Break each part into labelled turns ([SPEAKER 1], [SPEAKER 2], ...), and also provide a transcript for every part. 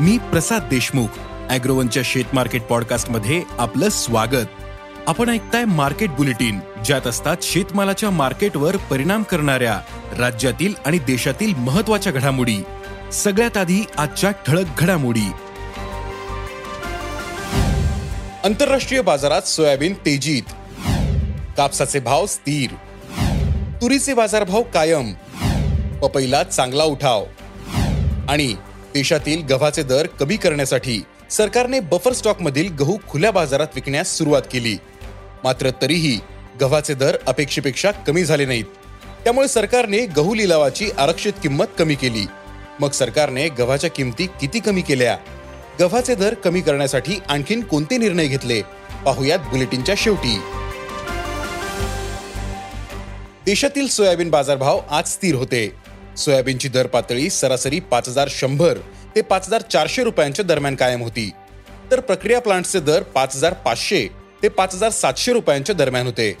[SPEAKER 1] मी प्रसाद देशमुख अॅग्रोवनच्या शेत मार्केट पॉडकास्टमध्ये आपलं स्वागत. आपण ऐकताय मार्केट बुलेटिन ज्यात असतात शेतमालाच्या मार्केटवर परिणाम करणाऱ्या राज्यातील आणि देशातील महत्त्वाच्या घडामोडी. सगळ्यात आधी आजच्या ठळक घडामोडी. आंतरराष्ट्रीय बाजारात सोयाबीन तेजीत. कापसाचे भाव स्थिर. तुरीचे बाजारभाव कायम. पपईला चांगला उठाव. आणि देशातील गव्हाचे दर कमी करण्यासाठी सरकारने बफर स्टॉकमधील गहू खुल्या बाजारात विकण्यास सुरुवात केली. मात्र तरीही गव्हाचे दर अपेक्षेपेक्षा कमी झाले नाहीत. त्यामुळे सरकारने गहू लिलावाची आरक्षित किंमत कमी केली. मग सरकारने गव्हाच्या किमती किती कमी केल्या? गव्हाचे दर कमी करण्यासाठी आणखीन कोणते निर्णय घेतले? पाहुयात बुलेटिनच्या शेवटी. देशातील सोयाबीन बाजारभाव आज स्थिर होते. सोयाबीनची दर पातळी सरासरी पाच हजार शंभर ते पाच हजार चारशे रुपयांच्या दरम्यान कायम होती. तर प्रक्रिया प्लांटचे दर पाच हजार पाचशे ते पाच हजार सातशे रुपयांच्या दरम्यान होते.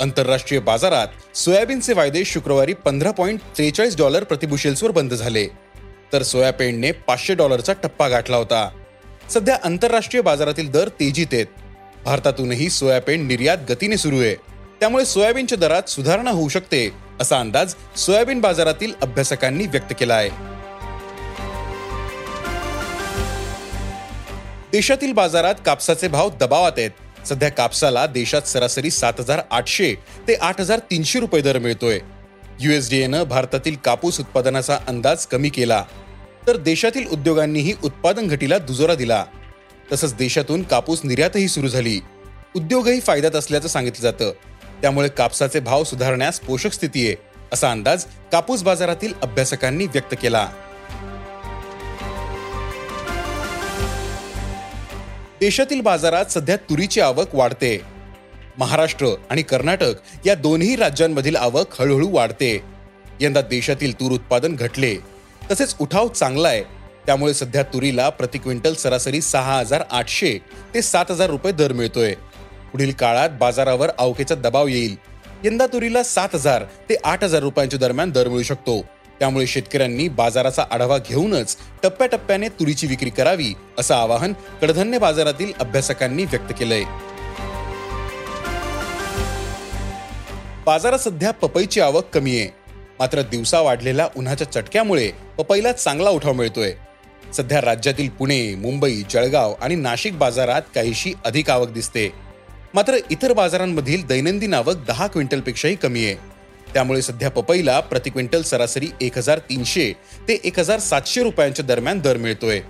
[SPEAKER 1] आंतरराष्ट्रीय बाजारात सोयाबीनचे वायदे शुक्रवारी पंधरा पॉईंट त्रेचाळीस डॉलर प्रतिबुशेल्सवर बंद झाले. तर सोयाबीनने पाचशे डॉलरचा टप्पा गाठला होता. सध्या आंतरराष्ट्रीय बाजारातील दर तेजीत आहेत. भारतातूनही सोयाबीन निर्यात गतीने सुरू आहे. त्यामुळे सोयाबीनच्या दरात सुधारणा होऊ शकते. असा अंदाज सोयाबीन बाजारातील अभ्यासकांनी व्यक्त केला आहे. देशातील बाजारात कापसाचे भाव दबावात आहेत. सध्या कापसाला देशात सरासरी सात हजार आठशे ते आठ हजार तीनशे रुपये दर मिळतोय. युएसडीएनं भारतातील कापूस उत्पादनाचा अंदाज कमी केला. तर देशातील उद्योगांनीही उत्पादन घटीला दुजोरा दिला. तसंच देशातून कापूस निर्यातही सुरू झाली. उद्योगही फायद्यात असल्याचं सांगितलं जातं. त्यामुळे कापसाचे भाव सुधारण्यास पोषक स्थिती आहे असा अंदाज कापूस बाजारातील अभ्यासकांनी व्यक्त केला. देशातील बाजारात सध्या तुरीची आवक वाढते. महाराष्ट्र आणि कर्नाटक या दोन्ही राज्यांमधील आवक हळूहळू वाढते. यंदा देशातील तूर उत्पादन घटले तसेच उठाव चांगला आहे. त्यामुळे सध्या तुरीला प्रति क्विंटल सरासरी सहा हजार आठशे ते सात हजार रुपये दर मिळतोय. पुढील काळात बाजारावर अवकेचा दबाव येईल. यंदा तुरीला सात हजार ते आठ हजार रुपयांच्या दरम्यान दर मिळू शकतो. त्यामुळे शेतकऱ्यांनी बाजाराचा आढावा घेऊनच टप्प्याटप्प्याने तुरीची विक्री करावी असं आवाहन कडधान्य बाजारातील अभ्यासकांनी व्यक्त केलंय. बाजारात सध्या पपईची आवक कमी आहे. मात्र दिवसा वाढलेल्या उन्हाच्या चटक्यामुळे पपईला चांगला उठाव मिळतोय. सध्या राज्यातील पुणे मुंबई जळगाव आणि नाशिक बाजारात काहीशी अधिक आवक दिसते. मात्र इतर बाजारांमधील दैनंदिन आवक दहा क्विंटलपेक्षाही कमी आहे. त्यामुळे सध्या पपईला प्रति क्विंटल सरासरी एक हजार तीनशे ते एक हजार सातशे रुपयांच्या दरम्यान दर मिळतोय.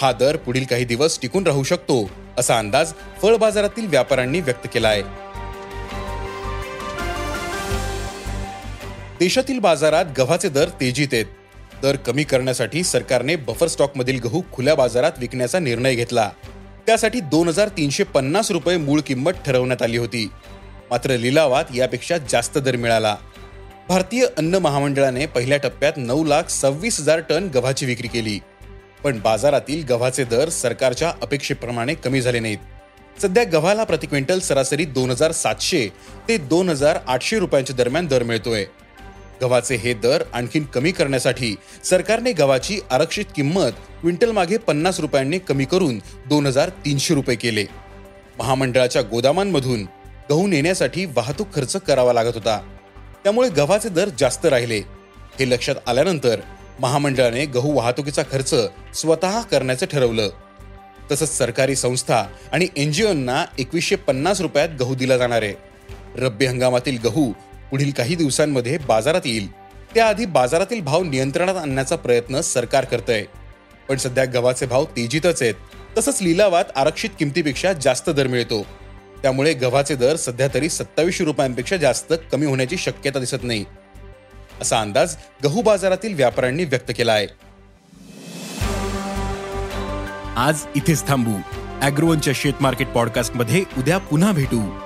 [SPEAKER 1] हा दर पुढील काही दिवस टिकून राहू शकतो असा अंदाज फळ बाजारातील व्यापाऱ्यांनी व्यक्त केला आहे देशातील बाजारात गव्हाचे दर तेजीत आहेत. दर कमी करण्यासाठी सरकारने बफर स्टॉकमधील गहू खुल्या बाजारात विकण्याचा निर्णय घेतला. त्यासाठी दोन हजार तीनशे पन्नास रुपये मूळ किंमत ठरवण्यात आली होती. मात्र लिलावात यापेक्षा जास्त दर मिळाला. भारतीय अन्न महामंडळाने पहिल्या टप्प्यात नऊ लाख सव्वीस हजार टन गव्हाची विक्री केली. पण बाजारातील गव्हाचे दर सरकारच्या अपेक्षेप्रमाणे कमी झाले नाहीत. सध्या गव्हाला प्रति क्विंटल सरासरी दोन हजार सातशे ते दोन हजार आठशे रुपयांच्या दरम्यान दर मिळतोय. गव्हाचे हे दर आणखीन कमी करण्यासाठी सरकारने गव्हाची आरक्षित किंमत क्विंटल मागे पन्नास रुपयांनी कमी करून दोन हजार तीनशे रुपये केले. महामंडळाच्या गोदामांमधून गहू नेण्यासाठी वाहतूक खर्च करावा लागत होता. त्यामुळे गव्हाचे दर जास्त राहिले. हे लक्षात आल्यानंतर महामंडळाने गहू वाहतुकीचा खर्च स्वतः करण्याचं ठरवलं. तसंच सरकारी संस्था आणि एनजीओंना एकवीसशे पन्नास रुपयात गहू दिला जाणार आहे. रब्बी हंगामातील गहू पुढील काही दिवसांमध्ये बाजारात येईल. त्याआधी बाजारातील भाव नियंत्रणात आणण्याचा प्रयत्न सरकार करतंय. पण सध्या गव्हाचे भाव तेजीतच आहेत. तसंच लिलावात आरक्षित किमतीपेक्षा जास्त दर मिळतो. त्यामुळे गव्हाचे दर सध्या तरी सत्तावीसशे रुपयांपेक्षा जास्त कमी होण्याची शक्यता दिसत नाही. असा अंदाज गहू बाजारातील व्यापाऱ्यांनी व्यक्त केला आहे आज इथेच थांबू. अॅग्रोवनच्या शेत मार्केट पॉडकास्टमध्ये उद्या पुन्हा भेटू.